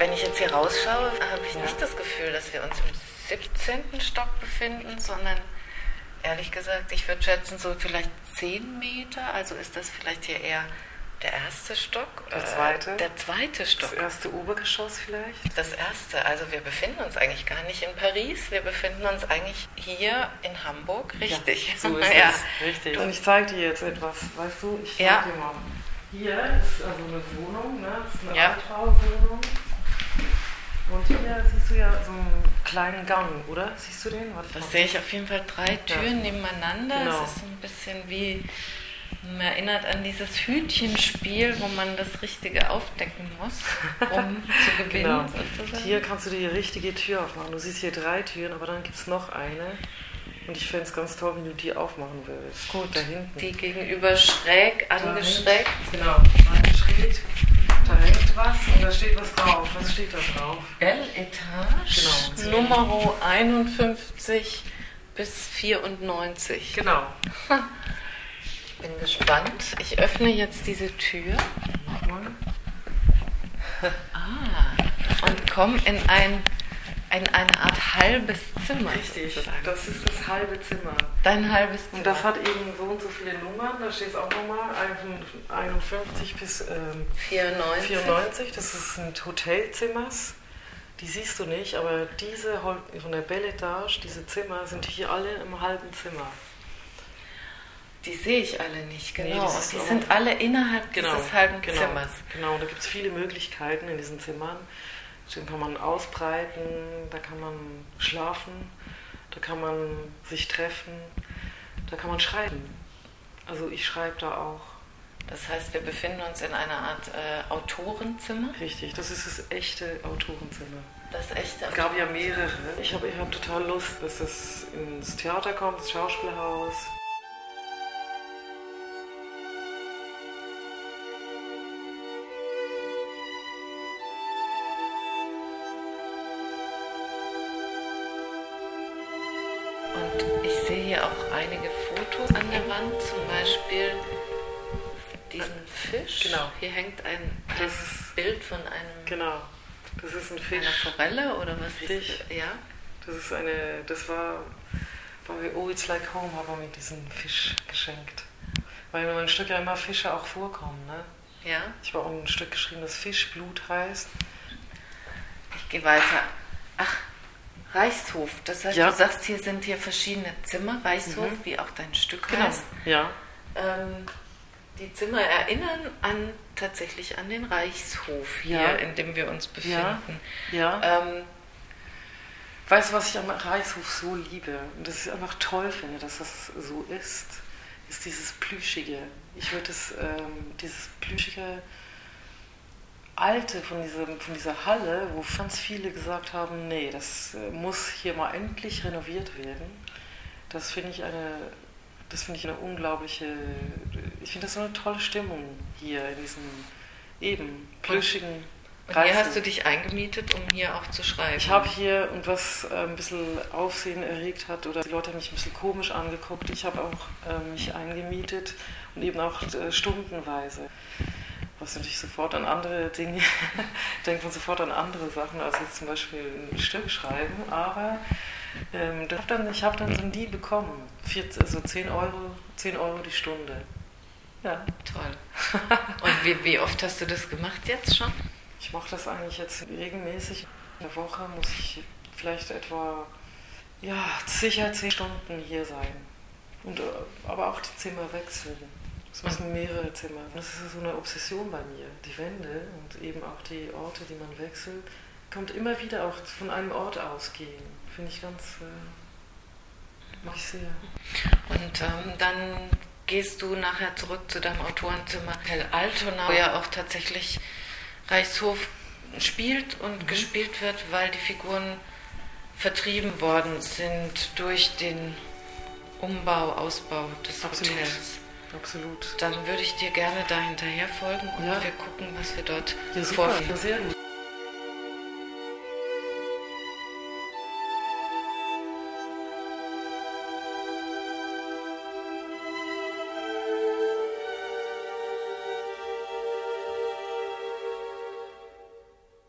wenn ich jetzt hier rausschaue, habe ich Ja. nicht das Gefühl, dass wir uns im 17. Stock befinden, sondern ehrlich gesagt, ich würde schätzen, so vielleicht 10 Meter. Also ist das vielleicht hier eher der erste Stock? Der Äh, zweite? Der zweite Das Stock. erste Obergeschoss vielleicht? Das erste, also wir befinden uns eigentlich gar nicht in Paris, wir befinden uns eigentlich hier in Hamburg, richtig. So ist ja. es. Richtig. Und ich zeige dir jetzt etwas, weißt du? Ich zeig Ja. dir mal. Hier ist also eine Wohnung, ne? Das ist eine Ja. Altbauwohnung. Und hier siehst du ja so einen kleinen Gang, oder? Siehst du den? Warte, Das sehe ich auf jeden Fall drei Türen nebeneinander. Genau. Es ist ein bisschen wie, man erinnert an dieses Hütchenspiel, wo man das Richtige aufdecken muss, um zu Genau. gewinnen. sozusagen. Hier kannst du die richtige Tür aufmachen. Du siehst hier drei Türen, aber dann gibt es noch eine. Und ich fände es ganz toll, wenn du die aufmachen würdest. Gut, da hinten. Die gegenüber schräg angeschrägt. Genau, angeschrägt. Da hängt was und da steht was drauf. Was steht da drauf? L-Etage, Genau. Nummer 51 bis 94. Genau. Bin gespannt. Ich öffne jetzt diese Tür Mach mal. ah, und komme in ein in eine Art halbes Zimmer. Richtig, sozusagen. das ist das halbe Zimmer. Dein halbes Zimmer. Und das hat eben so und so viele Nummern, da steht es auch nochmal, 51 bis ähm, 94. 94, das ist ein Hotelzimmers. Die siehst du nicht, aber diese von der Belle Etage, diese Zimmer sind hier alle im halben Zimmer. Die sehe ich alle nicht, Nee, genau. das Und ist die sind alle innerhalb dieses halben genau, Zimmers. Genau, da gibt es viele Möglichkeiten in diesen Zimmern. Den kann man ausbreiten, da kann man schlafen, da kann man sich treffen, da kann man schreiben. Also ich schreibe da auch. Das heißt, wir befinden uns in einer Art äh, Autorenzimmer. Richtig, das ist das echte Autorenzimmer. Das echte Es gab ja mehrere. Ich habe ich hab total Lust, dass es ins Theater kommt, ins Schauspielhaus. Und ich sehe hier auch einige Fotos an der Wand, zum Beispiel diesen Fisch. Genau. Hier hängt ein, ein Das- Bild von einem, Genau, das ist ein einer Fisch. Forelle oder was Fisch. ist Ja. Das ist eine, das war bei Oh It's Like Home, haben wir mir diesen Fisch geschenkt. Weil in meinem Stück ja immer Fische auch vorkommen. Ne? Ja. Ich habe auch ein Stück geschrieben, das Fischblut heißt. Ich gehe weiter. Reichshof. Das heißt, Ja. du sagst, hier sind hier verschiedene Zimmer. Reichshof, Mhm. wie auch dein Stück Genau. heißt. Ja. Ähm, die Zimmer erinnern an tatsächlich an den Reichshof hier, Ja. in dem wir uns befinden. Ja. Ähm, Weißt du, was ich am Reichshof so liebe und das ich einfach toll finde, dass das so ist, ist dieses Plüschige. Ich würde das, ähm, dieses Plüschige Alte von, diesem, von dieser Halle, wo ganz viele gesagt haben, nee, das äh, muss hier mal endlich renoviert werden. Das finde ich eine, das finde ich eine unglaubliche, ich finde das so eine tolle Stimmung hier in diesem eben plüschigen und hier Reichshof. hast du dich eingemietet, um hier auch zu schreiben. Ich habe hier, und was äh, ein bisschen Aufsehen erregt hat, oder die Leute haben mich ein bisschen komisch angeguckt, ich habe auch äh, mich eingemietet und eben auch äh, stundenweise. Was natürlich sofort an andere Dinge, denkt man sofort an andere Sachen, als jetzt zum Beispiel ein Stück schreiben, aber ähm, das hab dann, ich habe dann so ein Deal bekommen, 14, also 10 Euro, 10 Euro die Stunde. Ja, Toll. Und wie, wie oft hast du das gemacht jetzt schon? Ich mache das eigentlich jetzt regelmäßig. In der Woche muss ich vielleicht etwa, ja, sicher zehn Stunden hier sein. Und, äh, aber auch die Zimmer wechseln. Es müssen mehrere Zimmer. Das ist so eine Obsession bei mir. Die Wände und eben auch die Orte, die man wechselt, kommt immer wieder auch von einem Ort ausgehen. Finde ich ganz, äh, mag ich sehr. Und ähm, dann gehst du nachher zurück zu deinem Autorenzimmer Hotel Altona, wo ja auch tatsächlich Reichshof spielt und gespielt wird, weil die Figuren vertrieben worden sind durch den Umbau, Ausbau des Absolut. Hotels. Absolut. Dann würde ich dir gerne da hinterher folgen und Ja. wir gucken, was wir dort Ja, vorfinden.